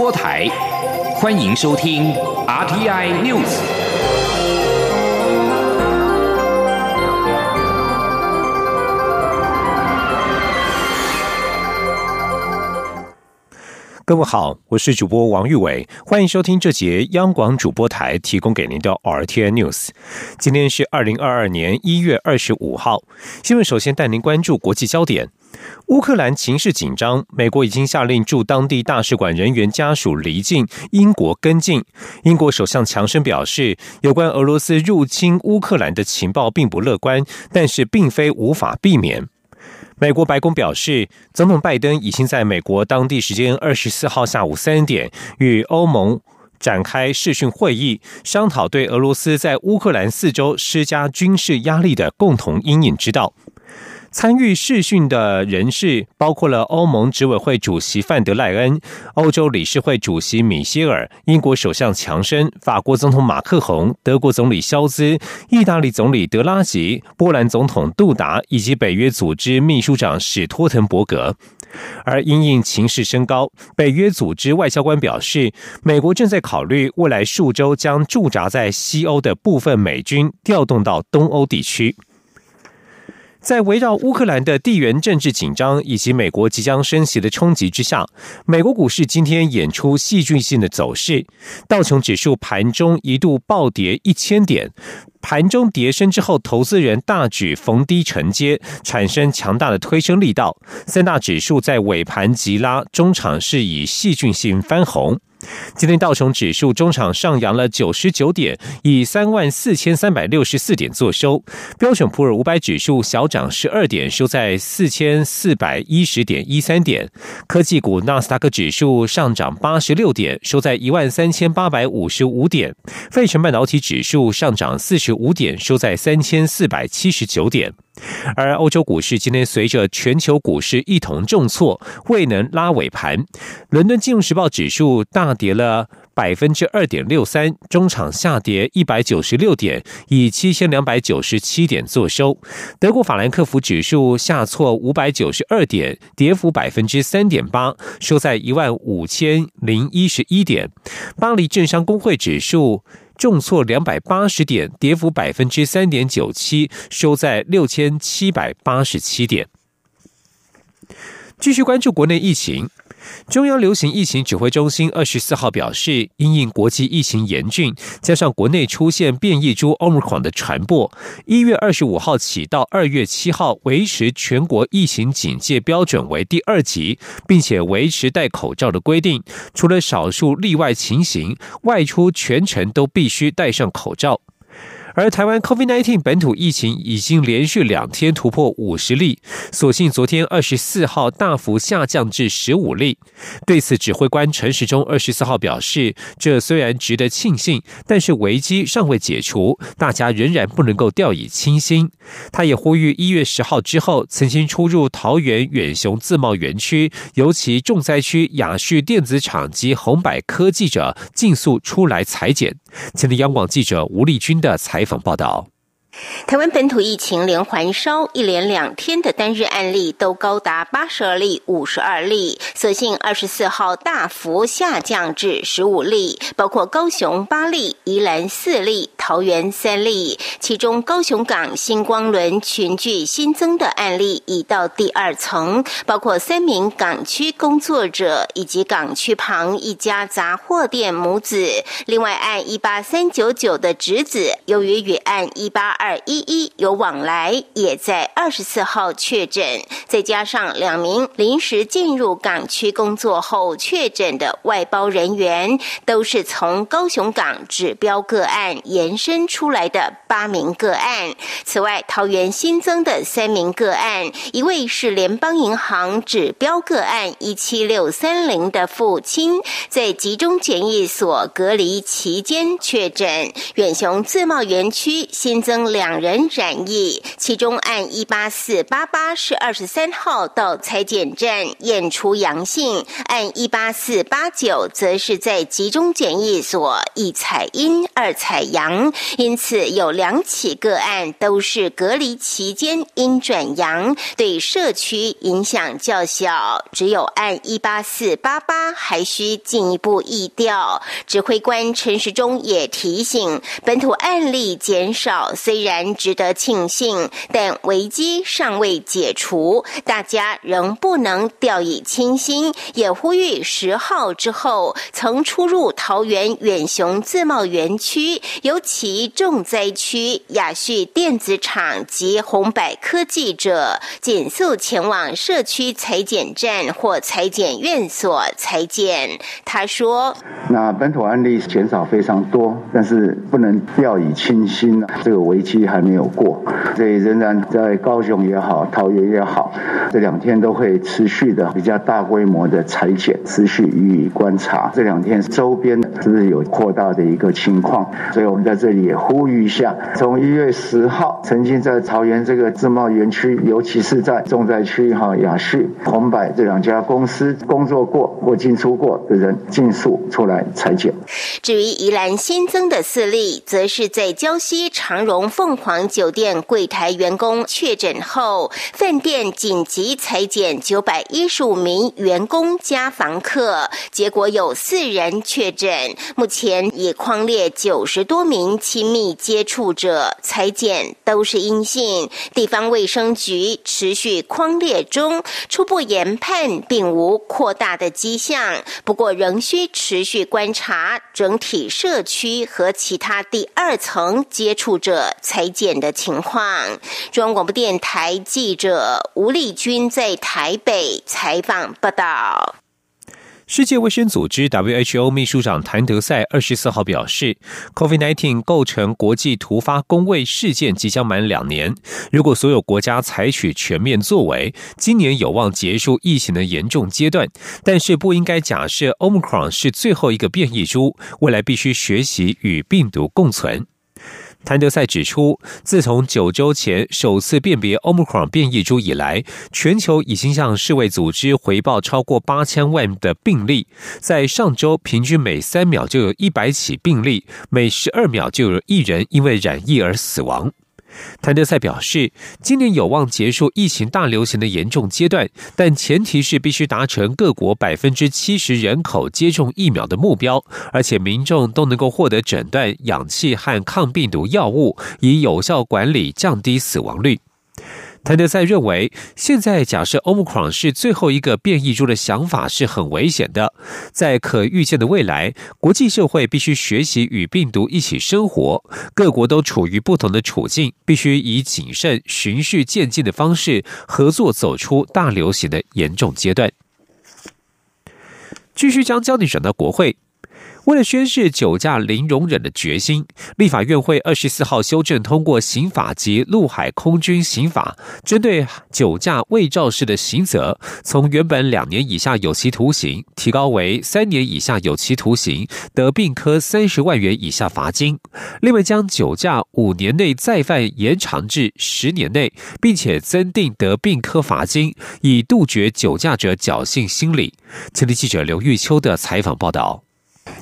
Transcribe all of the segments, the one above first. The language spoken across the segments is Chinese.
播台，欢迎收听 RTI News。各位好，我是主播王玉伟，欢迎收听这节央广主播台提供给您的 RTI News。今天是二零二二年一月二十五号，新闻首先带您关注国际焦点。乌克兰情势紧张，美国已经下令驻当地大使馆人员家属离境，英国跟进。英国首相强生表示，有关俄罗斯入侵乌克兰的情报并不乐观，但是并非无法避免。美国白宫表示，总统拜登已经在美国当地时间二十四号下午三点与欧盟展开视讯会议，商讨对俄罗斯在乌克兰四周施加军事压力的共同阴影之道。参与视讯的人士包括了欧盟执委会主席范德赖恩、欧洲理事会主席米歇尔、英国首相强生、法国总统马克宏、德国总理肖兹、意大利总理德拉吉、波兰总统杜达以及北约组织秘书长史托滕伯格。而因应情势升高，北约组织外交官表示，美国正在考虑未来数周将驻扎在西欧的部分美军调动到东欧地区。在围绕乌克兰的地缘政治紧张以及美国即将升息的冲击之下，美国股市今天演出戏剧性的走势。道琼指数盘中一度暴跌一千点，盘中跌升之后，投资人大举逢低承接，产生强大的推升力道。三大指数在尾盘急拉，中场是以戏剧性翻红。今天道琼指数中场上扬了九十九点，以三万四千三百六十四点作收。标准普尔五百指数小涨十二点，收在四千四百一十点一三点。科技股纳斯达克指数上涨八十六点，收在一万三千八百五十五点。费城半导体指数上涨四十五点，收在三千四百七十九点。而欧洲股市今天随着全球股市一同重挫，未能拉尾盘。伦敦金融时报指数大跌了百分之二点六三，中场下跌一百九十六点，以七千两百九十七点作收。德国法兰克福指数下挫五百九十二点，跌幅百分之三点八，收在一万五千零一十一点。巴黎政商工会指数。重挫两百八十点，跌幅百分之三点九七，收在六千七百八十七点。继续关注国内疫情。中央流行疫情指挥中心二十四号表示，因应国际疫情严峻，加上国内出现变异株 Omicron 的传播，一月二十五号起到二月七号维持全国疫情警戒标准为第二级，并且维持戴口罩的规定，除了少数例外情形，外出全程都必须戴上口罩。而台湾 COVID-19 本土疫情已经连续两天突破五十例，所幸昨天二十四号大幅下降至十五例。对此，指挥官陈时中二十四号表示，这虽然值得庆幸，但是危机尚未解除，大家仍然不能够掉以轻心。他也呼吁一月十号之后曾经出入桃园远雄自贸园区，尤其重灾区雅旭电子厂及红百科技者，尽速出来裁剪。前的央广记者吴丽君的采访报道。台湾本土疫情连环烧，一连两天的单日案例都高达八十二例、五十二例，所幸二十四号大幅下降至十五例，包括高雄八例、宜兰四例、桃园三例。其中高雄港星光轮群聚新增的案例已到第二层，包括三名港区工作者以及港区旁一家杂货店母子。另外，案一八三九九的侄子，由于与案一八二一一有往来，也在二十四号确诊，再加上两名临时进入港区工作后确诊的外包人员，都是从高雄港指标个案延伸出来的八名个案。此外，桃园新增的三名个案，一位是联邦银行指标个案一七六三零的父亲，在集中检疫所隔离期间确诊。远雄自贸园区新增。两人染疫，其中按一八四八八是二十三号到裁剪站验出阳性，按一八四八九则是在集中检疫所一采阴二采阳。因此有两起个案都是隔离期间因转阳，对社区影响较小。只有按一八四八八还需进一步议调。指挥官陈时中也提醒，本土案例减少虽然值得庆幸，但危机尚未解除，大家仍不能掉以轻心。也呼吁十号之后曾出入桃园远雄自贸园区，有其重灾区雅旭电子厂及红百科技者，紧速前往社区裁剪站或裁剪院所裁剪。他说：“那本土案例减少非常多，但是不能掉以轻心啊这个危机还没有过，所以仍然在高雄也好，桃园也好，这两天都会持续的比较大规模的裁剪，持续予以观察。这两天周边是不是有扩大的一个情况？所以我们在这里也呼吁一下：从一月十号曾经在桃园这个自贸园区，尤其是在重灾区哈雅旭、红百这两家公司工作过或进出过的人，尽速出来裁剪。至于宜兰新增的四例，则是在礁溪长荣凤凰酒店柜台员工确诊后，饭店紧急裁减九百一十五名员工加房客，结果有四人确诊。目前已框列九十多名亲密接触者，裁剪都是阴性。地方卫生局持续框列中，初步研判并无扩大的迹象，不过仍需持续观察。整体社区和其他第二层接触者裁剪的情况。中央广播电台记者吴丽君在台北采访报道。世界卫生组织 （WHO） 秘书长谭德赛二十四号表示，COVID-19 构成国际突发公卫事件即将满两年。如果所有国家采取全面作为，今年有望结束疫情的严重阶段。但是不应该假设 Omicron 是最后一个变异株，未来必须学习与病毒共存。谭德赛指出，自从九周前首次辨别 Omicron 变异株以来，全球已经向世卫组织回报超过八千万的病例。在上周，平均每三秒就有一百起病例，每十二秒就有一人因为染疫而死亡。谭德赛表示，今年有望结束疫情大流行的严重阶段，但前提是必须达成各国百分之七十人口接种疫苗的目标，而且民众都能够获得诊断、氧气和抗病毒药物，以有效管理、降低死亡率。谭德赛认为，现在假设 Omicron 是最后一个变异株的想法是很危险的。在可预见的未来，国际社会必须学习与病毒一起生活。各国都处于不同的处境，必须以谨慎、循序渐进的方式合作，走出大流行的严重阶段。继续将焦点转到国会。为了宣示酒驾零容忍的决心，立法院会二十四号修正通过刑法及陆海空军刑法，针对酒驾未肇事的刑责，从原本两年以下有期徒刑提高为三年以下有期徒刑，得并科三十万元以下罚金。另外，将酒驾五年内再犯延长至十年内，并且增订得并科罚金，以杜绝酒驾者侥幸心理。前天记者刘玉秋的采访报道。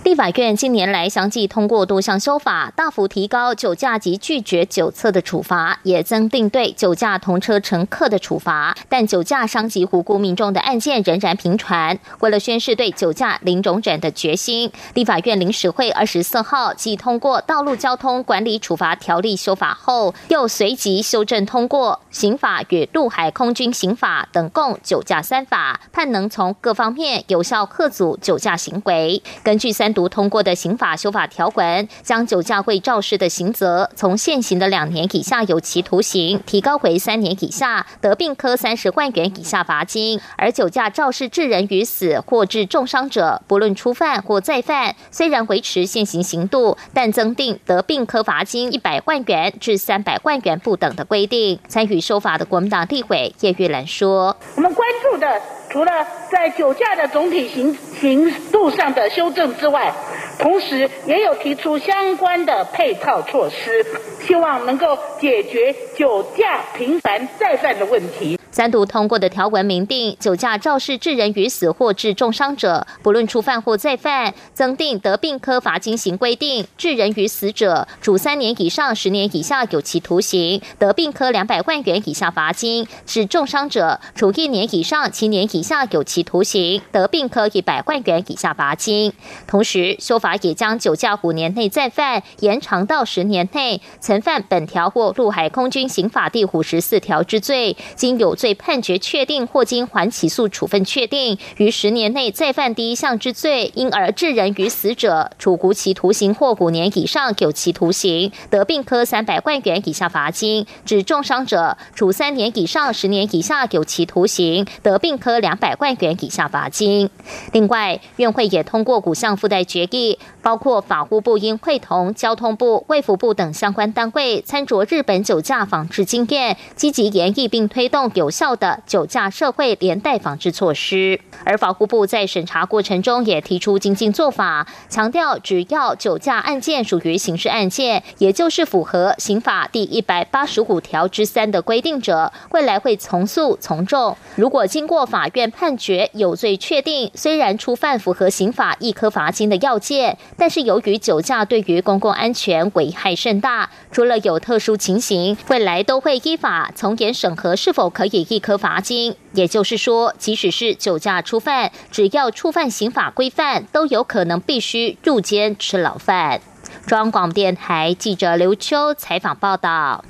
立法院近年来相继通过多项修法，大幅提高酒驾及拒绝酒测的处罚，也增订对酒驾同车乘客的处罚。但酒驾伤及无辜民众的案件仍然频传。为了宣示对酒驾零容忍的决心，立法院临时会二十四号即通过《道路交通管理处罚条例》修法后，又随即修正通过《刑法》与《陆海空军刑法》等共酒驾三法，判能从各方面有效遏阻酒驾行为。根据三读通过的刑法修法条文，将酒驾会肇事的刑责从现行的两年以下有期徒刑提高回三年以下，得并科三十万元以下罚金。而酒驾肇事致人于死或致重伤者，不论初犯或再犯，虽然维持现行刑度，但增定得并科罚金一百万元至三百万元不等的规定。参与修法的国民党立委叶玉兰说：“我们关注的。”除了在酒驾的总体行行度上的修正之外，同时也有提出相关的配套措施，希望能够解决酒驾频繁再犯的问题。三读通过的条文明定，酒驾肇事致人于死或致重伤者，不论初犯或再犯，增定得病科罚金刑规定。致人于死者，处三年以上十年以下有期徒刑，得病科两百万元以下罚金；致重伤者，处一年以上七年以下有期徒刑，得病科一百万元以下罚金。同时，修法也将酒驾五年内再犯延长到十年内，曾犯本条或陆海空军刑法第五十四条之罪，经有罪。判决确定或经缓起诉处分确定，于十年内再犯第一项之罪，因而致人于死者，处无期徒刑或五年以上有期徒刑，得并科三百万元以下罚金；致重伤者，处三年以上十年以下有期徒刑，得并科两百万元以下罚金。另外，院会也通过五项附带决议，包括法务部应会同交通部、卫福部等相关单位，参酌日本酒驾防治经验，积极研议并推动有。有效的酒驾社会连带防治措施，而法务部在审查过程中也提出精进做法，强调只要酒驾案件属于刑事案件，也就是符合刑法第一百八十五条之三的规定者，未来会从速从重。如果经过法院判决有罪确定，虽然初犯符合刑法一颗罚金的要件，但是由于酒驾对于公共安全危害甚大，除了有特殊情形，未来都会依法从严审核是否可以。一颗罚金，也就是说，即使是酒驾初犯，只要触犯刑法规范，都有可能必须入监吃牢饭。中央广电台记者刘秋采访报道。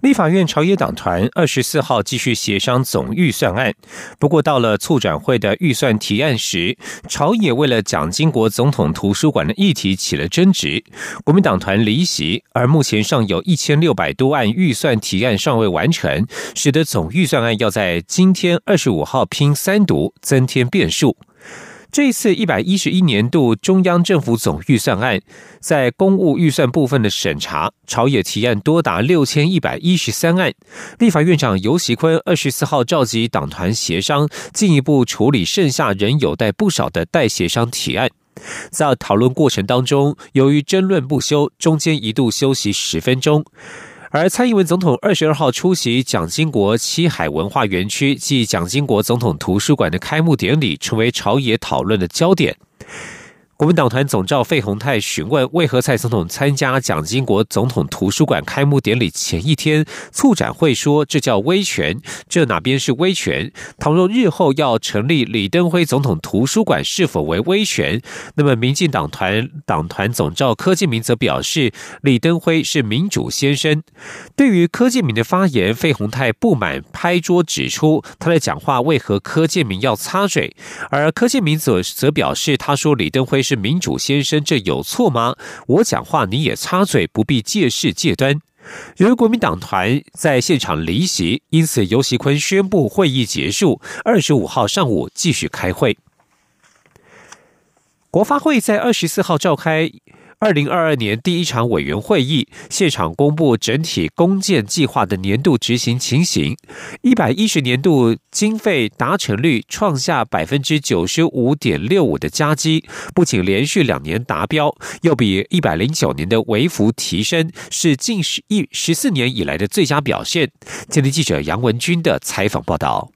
立法院朝野党团二十四号继续协商总预算案，不过到了促转会的预算提案时，朝野为了蒋经国总统图书馆的议题起了争执，国民党团离席，而目前尚有一千六百多案预算提案尚未完成，使得总预算案要在今天二十五号拼三读，增添变数。这次一百一十一年度中央政府总预算案，在公务预算部分的审查，朝野提案多达六千一百一十三案。立法院长游锡坤二十四号召集党团协商，进一步处理剩下仍有待不少的待协商提案。在讨论过程当中，由于争论不休，中间一度休息十分钟。而蔡英文总统二十二号出席蒋经国七海文化园区暨蒋经国总统图书馆的开幕典礼，成为朝野讨论的焦点。国民党团总召费鸿泰询问，为何蔡总统参加蒋经国总统图书馆开幕典礼前一天促展会说这叫威权？这哪边是威权？倘若日后要成立李登辉总统图书馆，是否为威权？那么，民进党团党团总召柯建明则表示，李登辉是民主先生。对于柯建明的发言，费鸿泰不满，拍桌指出他的讲话为何柯建明要插嘴？而柯建明则则表示，他说李登辉。是民主先生，这有错吗？我讲话你也插嘴，不必借势借端。由于国民党团在现场离席，因此尤锡坤宣布会议结束。二十五号上午继续开会。国发会在二十四号召开。二零二二年第一场委员会议现场公布整体公建计划的年度执行情形，一百一十年度经费达成率创下百分之九十五点六五的佳绩，不仅连续两年达标，又比一百零九年的微幅提升，是近十一十四年以来的最佳表现。今天记者杨文军的采访报道。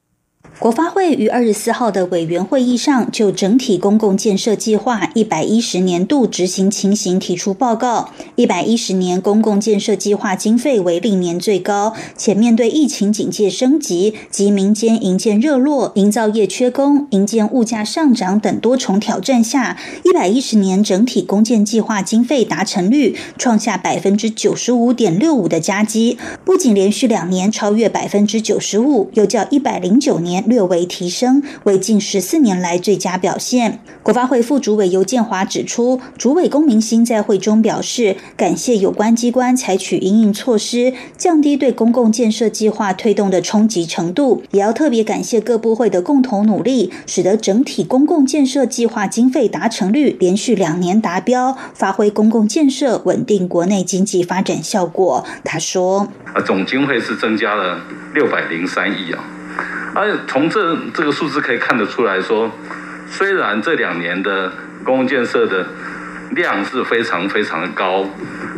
国发会于二十四号的委员会议上，就整体公共建设计划一百一十年度执行情形提出报告。一百一十年公共建设计划经费为历年最高，且面对疫情警戒升级及民间营建热络、营造业缺工、营建物价上涨等多重挑战下，一百一十年整体公建计划经费达成率创下百分之九十五点六五的佳绩，不仅连续两年超越百分之九十五，又较一百零九年。略微提升，为近十四年来最佳表现。国发会副主委尤建华指出，主委龚明鑫在会中表示，感谢有关机关采取应应措施，降低对公共建设计划推动的冲击程度，也要特别感谢各部会的共同努力，使得整体公共建设计划经费达成率连续两年达标，发挥公共建设稳定国内经济发展效果。他说：“啊，总经费是增加了六百零三亿啊。”而且从这这个数字可以看得出来说，虽然这两年的公共建设的量是非常非常的高，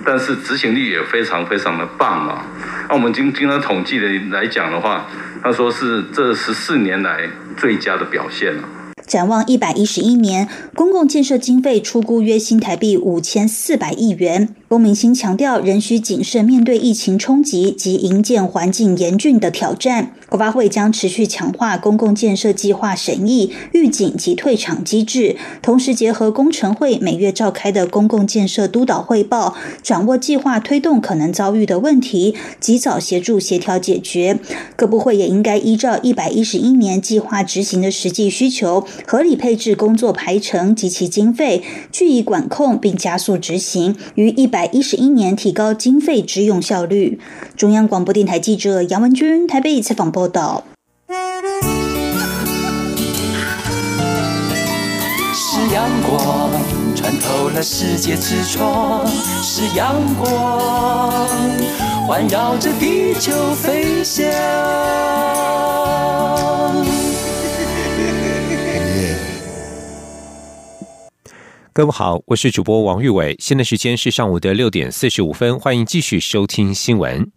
但是执行力也非常非常的棒啊。那我们经经常统计的来讲的话，他说是这十四年来最佳的表现了。展望一百一十一年，公共建设经费出估约新台币五千四百亿元。龚明鑫强调，仍需谨慎面对疫情冲击及营建环境严峻的挑战。国发会将持续强化公共建设计划审议、预警及退场机制，同时结合工程会每月召开的公共建设督导汇报，掌握计划推动可能遭遇的问题，及早协助协调解决。各部会也应该依照一百一十一年计划执行的实际需求，合理配置工作排程及其经费，据以管控并加速执行，于一百。一十一年提高经费支用效率。中央广播电台记者杨文君台北采访报道。是阳光穿透了世界之窗，是阳光环绕着地球飞翔。各位好，我是主播王玉伟，现在时间是上午的六点四十五分，欢迎继续收听新闻。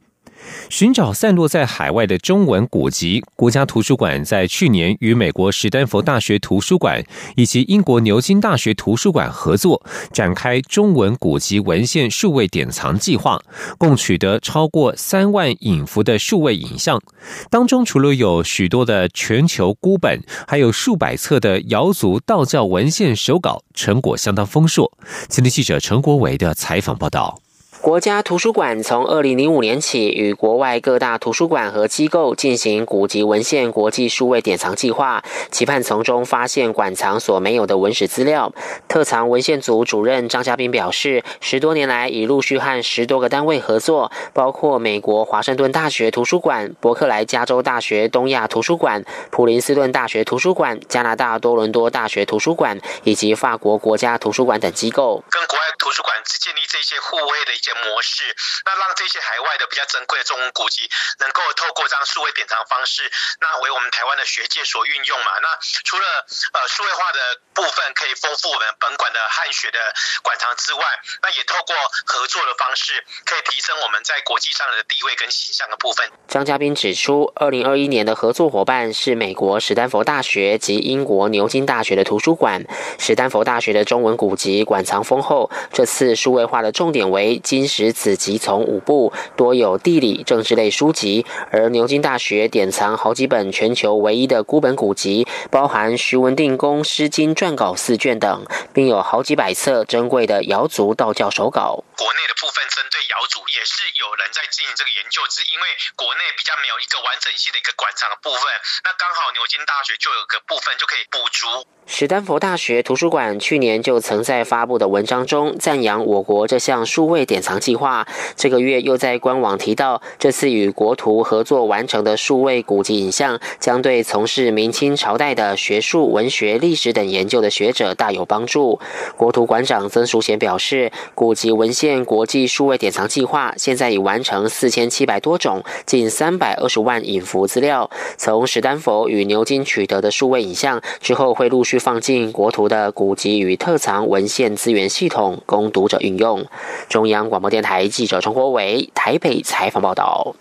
寻找散落在海外的中文古籍，国家图书馆在去年与美国史丹佛大学图书馆以及英国牛津大学图书馆合作，展开中文古籍文献数位典藏计划，共取得超过三万影幅的数位影像。当中除了有许多的全球孤本，还有数百册的瑶族道教文献手稿，成果相当丰硕。今天记者陈国伟的采访报道。国家图书馆从二零零五年起，与国外各大图书馆和机构进行古籍文献国际数位典藏计划，期盼从中发现馆藏所没有的文史资料。特藏文献组主任张家斌表示，十多年来已陆续和十多个单位合作，包括美国华盛顿大学图书馆、伯克莱加州大学东亚图书馆、普林斯顿大学图书馆、加拿大多伦多大学图书馆以及法国国家图书馆等机构，跟国外图书馆建立这些互惠的。模式，那让这些海外的比较珍贵的中文古籍，能够透过这样数位典藏方式，那为我们台湾的学界所运用嘛。那除了呃数位化的部分可以丰富我们本馆的汉学的馆藏之外，那也透过合作的方式，可以提升我们在国际上的地位跟形象的部分。张嘉宾指出，二零二一年的合作伙伴是美国史丹佛大学及英国牛津大学的图书馆。史丹佛大学的中文古籍馆藏丰厚，这次数位化的重点为。金石子集从五部，多有地理、政治类书籍；而牛津大学典藏好几本全球唯一的孤本古籍，包含徐文定公《诗经》撰稿四卷等，并有好几百册珍贵的瑶族道教手稿。国内的部分针对瑶族也是有人在进行这个研究，只是因为国内比较没有一个完整性的一个馆藏的部分，那刚好牛津大学就有个部分就可以补足。史丹佛大学图书馆去年就曾在发布的文章中赞扬我国这项数位典藏计划，这个月又在官网提到，这次与国图合作完成的数位古籍影像，将对从事明清朝代的学术、文学、历史等研究的学者大有帮助。国图馆长曾淑贤表示，古籍文献国际数位典藏计划现在已完成四千七百多种、近三百二十万影幅资料，从史丹佛与牛津取得的数位影像之后会陆续。放进国图的古籍与特藏文献资源系统，供读者运用。中央广播电台记者陈国伟台北采访报道。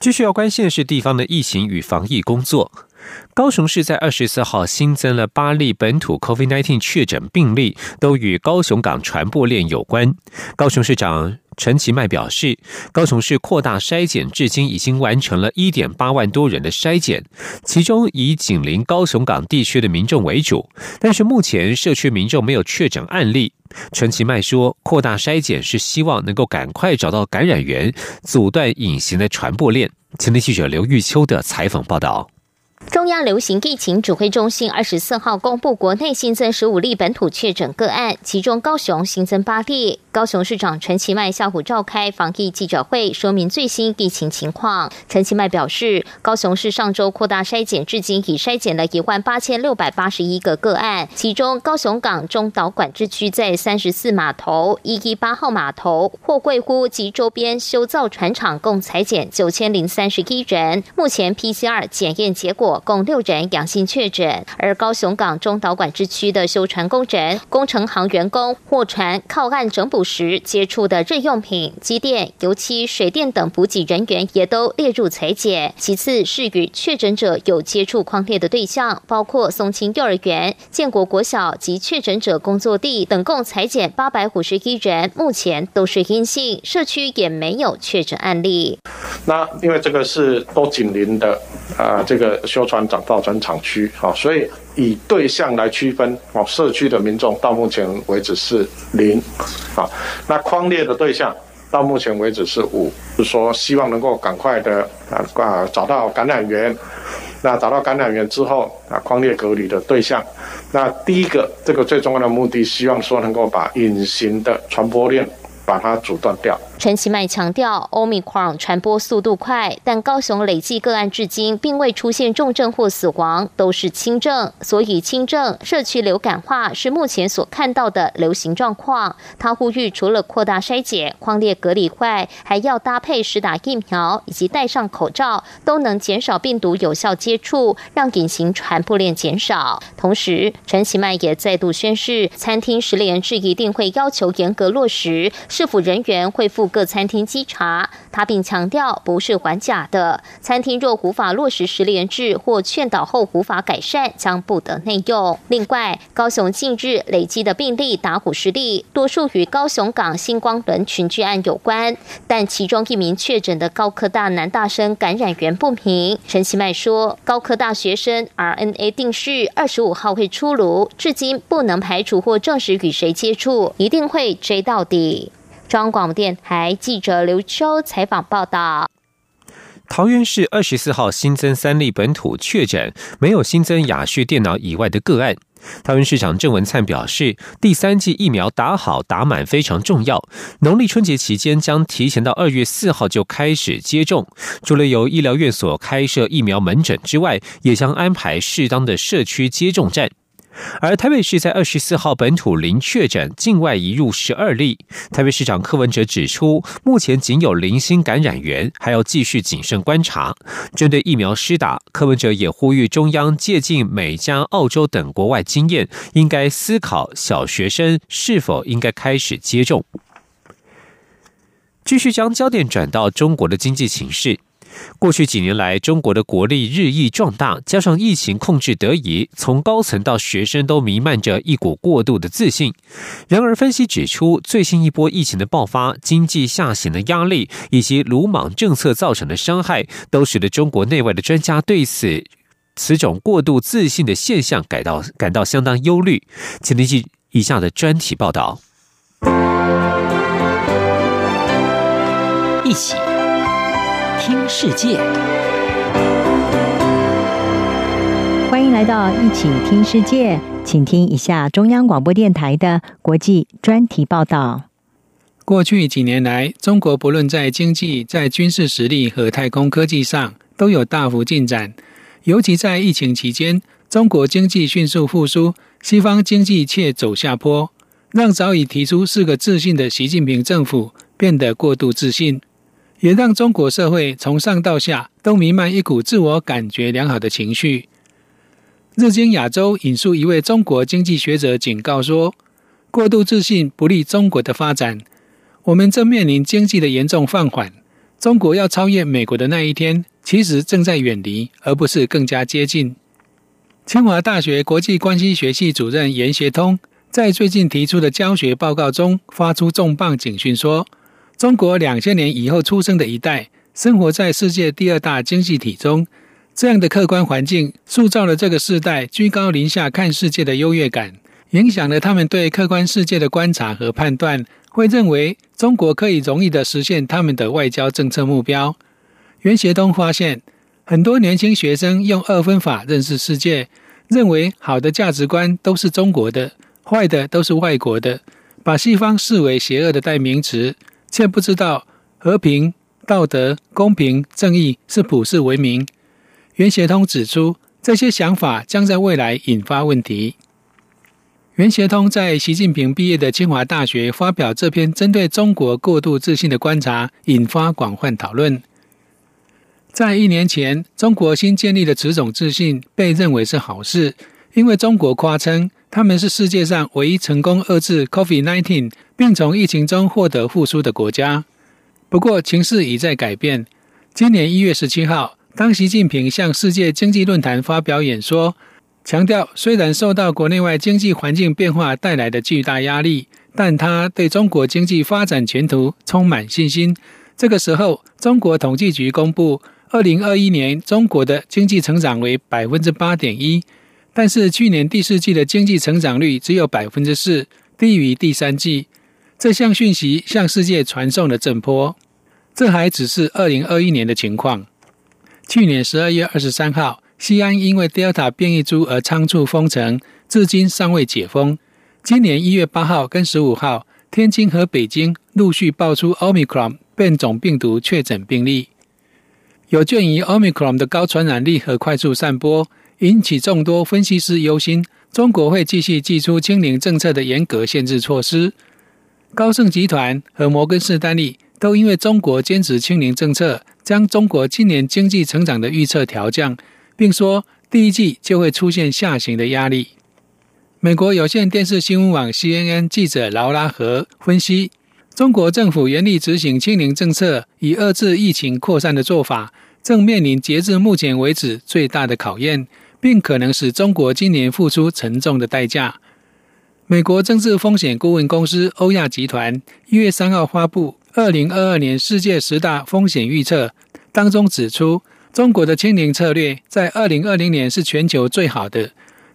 继续要关心的是地方的疫情与防疫工作。高雄市在二十四号新增了八例本土 COVID-19 确诊病例，都与高雄港传播链有关。高雄市长。陈其迈表示，高雄市扩大筛检，至今已经完成了一点八万多人的筛检，其中以紧邻高雄港地区的民众为主。但是目前社区民众没有确诊案例。陈其迈说，扩大筛检是希望能够赶快找到感染源，阻断隐形的传播链。前天记者刘玉秋的采访报道。中央流行疫情指挥中心二十四号公布，国内新增十五例本土确诊个案，其中高雄新增八例。高雄市长陈其迈下午召开防疫记者会，说明最新疫情情况。陈其迈表示，高雄市上周扩大筛检，至今已筛检了一万八千六百八十一个个案，其中高雄港中岛管制区在三十四码头、一一八号码头、货柜坞及周边修造船厂共裁减九千零三十一人，目前 PCR 检验结果。共六人阳性确诊，而高雄港中岛管制区的修船工人、工程行员工、货船靠岸整补时接触的日用品、机电、油漆、水电等补给人员也都列入裁减。其次是与确诊者有接触框列的对象，包括松青幼儿园、建国国小及确诊者工作地等，共裁减八百五十一人，目前都是阴性，社区也没有确诊案例。那因为这个是都紧邻的啊，这个修船长造船厂区啊，所以以对象来区分哦，社区的民众到目前为止是零啊，那框列的对象到目前为止是五，是说希望能够赶快的啊啊找到感染源，那找到感染源之后啊，框列隔离的对象，那第一个这个最重要的目的，希望说能够把隐形的传播链把它阻断掉。陈其迈强调，欧米克戎传播速度快，但高雄累计个案至今并未出现重症或死亡，都是轻症，所以轻症社区流感化是目前所看到的流行状况。他呼吁，除了扩大筛检、框列隔离外，还要搭配实打疫苗以及戴上口罩，都能减少病毒有效接触，让隐形传播链减少。同时，陈其迈也再度宣示，餐厅十连制一定会要求严格落实，市府人员会负。各餐厅稽查，他并强调不是还假的。餐厅若无法落实十连制或劝导后无法改善，将不得内用。另外，高雄近日累积的病例打虎实例，多数与高雄港星光轮群聚案有关，但其中一名确诊的高科大男大生感染源不明。陈其迈说，高科大学生 RNA 定序二十五号会出炉，至今不能排除或证实与谁接触，一定会追到底。中央广播电台记者刘秋采访报道：桃园市二十四号新增三例本土确诊，没有新增雅旭电脑以外的个案。桃园市长郑文灿表示，第三剂疫苗打好打满非常重要。农历春节期间将提前到二月四号就开始接种。除了由医疗院所开设疫苗门诊之外，也将安排适当的社区接种站。而台北市在二十四号本土零确诊，境外移入十二例。台北市长柯文哲指出，目前仅有零星感染源，还要继续谨慎观察。针对疫苗施打，柯文哲也呼吁中央借鉴美加、澳洲等国外经验，应该思考小学生是否应该开始接种。继续将焦点转到中国的经济形势。过去几年来，中国的国力日益壮大，加上疫情控制得宜，从高层到学生都弥漫着一股过度的自信。然而，分析指出，最新一波疫情的爆发、经济下行的压力以及鲁莽政策造成的伤害，都使得中国内外的专家对此此种过度自信的现象感到感到相当忧虑。请听记以下的专题报道。一起。听世界，欢迎来到一起听世界，请听一下中央广播电台的国际专题报道。过去几年来，中国不论在经济、在军事实力和太空科技上都有大幅进展，尤其在疫情期间，中国经济迅速复苏，西方经济却走下坡，让早已提出四个自信的习近平政府变得过度自信。也让中国社会从上到下都弥漫一股自我感觉良好的情绪。日经亚洲引述一位中国经济学者警告说：“过度自信不利中国的发展。我们正面临经济的严重放缓。中国要超越美国的那一天，其实正在远离，而不是更加接近。”清华大学国际关系学系主任严学通在最近提出的教学报告中发出重磅警讯说。中国两千年以后出生的一代，生活在世界第二大经济体中，这样的客观环境塑造了这个世代居高临下看世界的优越感，影响了他们对客观世界的观察和判断，会认为中国可以容易的实现他们的外交政策目标。袁学东发现，很多年轻学生用二分法认识世界，认为好的价值观都是中国的，坏的都是外国的，把西方视为邪恶的代名词。却不知道和平、道德、公平、正义是普世文明。袁协通指出，这些想法将在未来引发问题。袁协通在习近平毕业的清华大学发表这篇针对中国过度自信的观察，引发广泛讨论。在一年前，中国新建立的此种自信被认为是好事，因为中国夸称他们是世界上唯一成功遏制 COVID-19。并从疫情中获得复苏的国家。不过，情势已在改变。今年一月十七号，当习近平向世界经济论坛发表演说，强调虽然受到国内外经济环境变化带来的巨大压力，但他对中国经济发展前途充满信心。这个时候，中国统计局公布，二零二一年中国的经济成长为百分之八点一，但是去年第四季的经济成长率只有百分之四，低于第三季。这项讯息向世界传送了震波。这还只是二零二一年的情况。去年十二月二十三号，西安因为 Delta 变异株而仓促封城，至今尚未解封。今年一月八号跟十五号，天津和北京陆续爆出 Omicron 变种病毒确诊病例。有鉴于 Omicron 的高传染力和快速散播，引起众多分析师忧心，中国会继续祭出清零政策的严格限制措施。高盛集团和摩根士丹利。都因为中国坚持清零政策，将中国今年经济成长的预测调降，并说第一季就会出现下行的压力。美国有线电视新闻网 CNN 记者劳拉和分析，中国政府严厉执行清零政策以遏制疫情扩散的做法，正面临截至目前为止最大的考验，并可能使中国今年付出沉重的代价。美国政治风险顾问公司欧亚集团一月三号发布。二零二二年世界十大风险预测当中指出，中国的清零策略在二零二零年是全球最好的，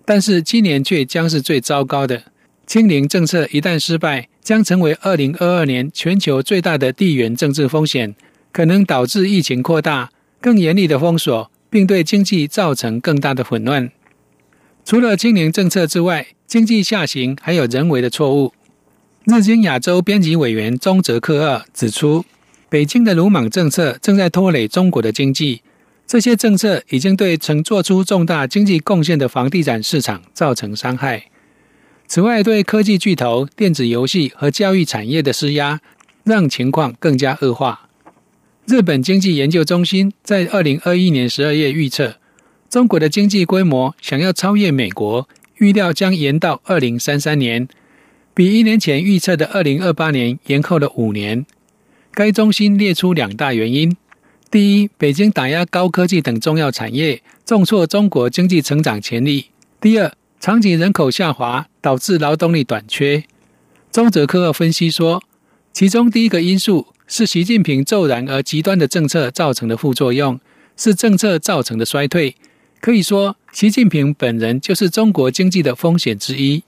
但是今年却将是最糟糕的。清零政策一旦失败，将成为二零二二年全球最大的地缘政治风险，可能导致疫情扩大、更严厉的封锁，并对经济造成更大的混乱。除了清零政策之外，经济下行还有人为的错误。日经亚洲编辑委员中泽克二指出，北京的鲁莽政策正在拖累中国的经济。这些政策已经对曾做出重大经济贡献的房地产市场造成伤害。此外，对科技巨头、电子游戏和教育产业的施压，让情况更加恶化。日本经济研究中心在二零二一年十二月预测，中国的经济规模想要超越美国，预料将延到二零三三年。比一年前预测的二零二八年延后了五年。该中心列出两大原因：第一，北京打压高科技等重要产业，重挫中国经济成长潜力；第二，长景人口下滑导致劳动力短缺。中泽科分析说，其中第一个因素是习近平骤然而极端的政策造成的副作用，是政策造成的衰退。可以说，习近平本人就是中国经济的风险之一。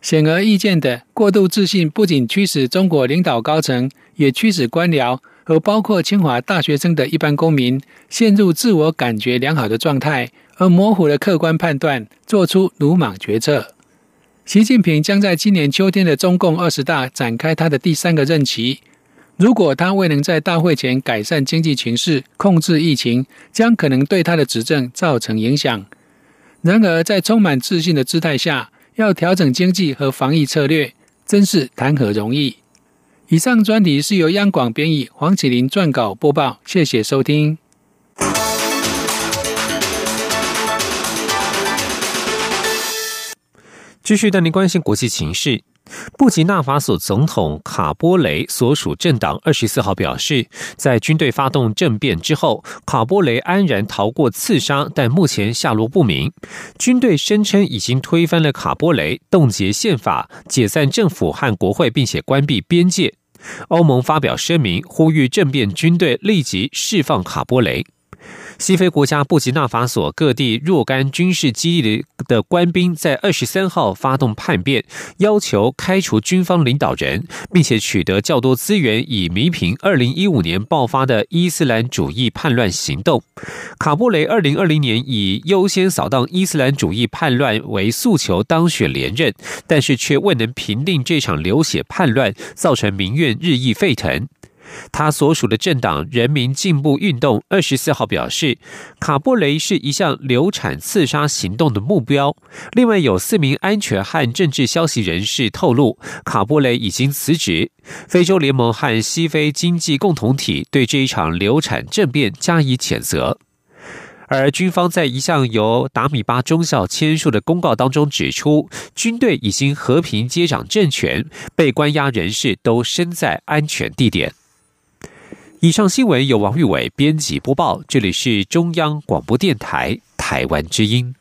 显而易见的过度自信，不仅驱使中国领导高层，也驱使官僚和包括清华大学生的一般公民陷入自我感觉良好的状态，而模糊了客观判断，做出鲁莽决策。习近平将在今年秋天的中共二十大展开他的第三个任期。如果他未能在大会前改善经济形势、控制疫情，将可能对他的执政造成影响。然而，在充满自信的姿态下，要调整经济和防疫策略，真是谈何容易！以上专题是由央广编译，黄启林撰稿播报。谢谢收听。继续带您关心国际情势。布吉纳法索总统卡波雷所属政党二十四号表示，在军队发动政变之后，卡波雷安然逃过刺杀，但目前下落不明。军队声称已经推翻了卡波雷，冻结宪法，解散政府和国会，并且关闭边界。欧盟发表声明，呼吁政变军队立即释放卡波雷。西非国家布吉纳法索各地若干军事基地的的官兵在二十三号发动叛变，要求开除军方领导人，并且取得较多资源，以弥平二零一五年爆发的伊斯兰主义叛乱行动。卡布雷二零二零年以优先扫荡伊斯兰主义叛乱为诉求当选连任，但是却未能平定这场流血叛乱，造成民怨日益沸腾。他所属的政党人民进步运动二十四号表示，卡布雷是一项流产刺杀行动的目标。另外，有四名安全和政治消息人士透露，卡布雷已经辞职。非洲联盟和西非经济共同体对这一场流产政变加以谴责。而军方在一项由达米巴中校签署的公告当中指出，军队已经和平接掌政权，被关押人士都身在安全地点。以上新闻由王玉伟编辑播报，这里是中央广播电台台湾之音。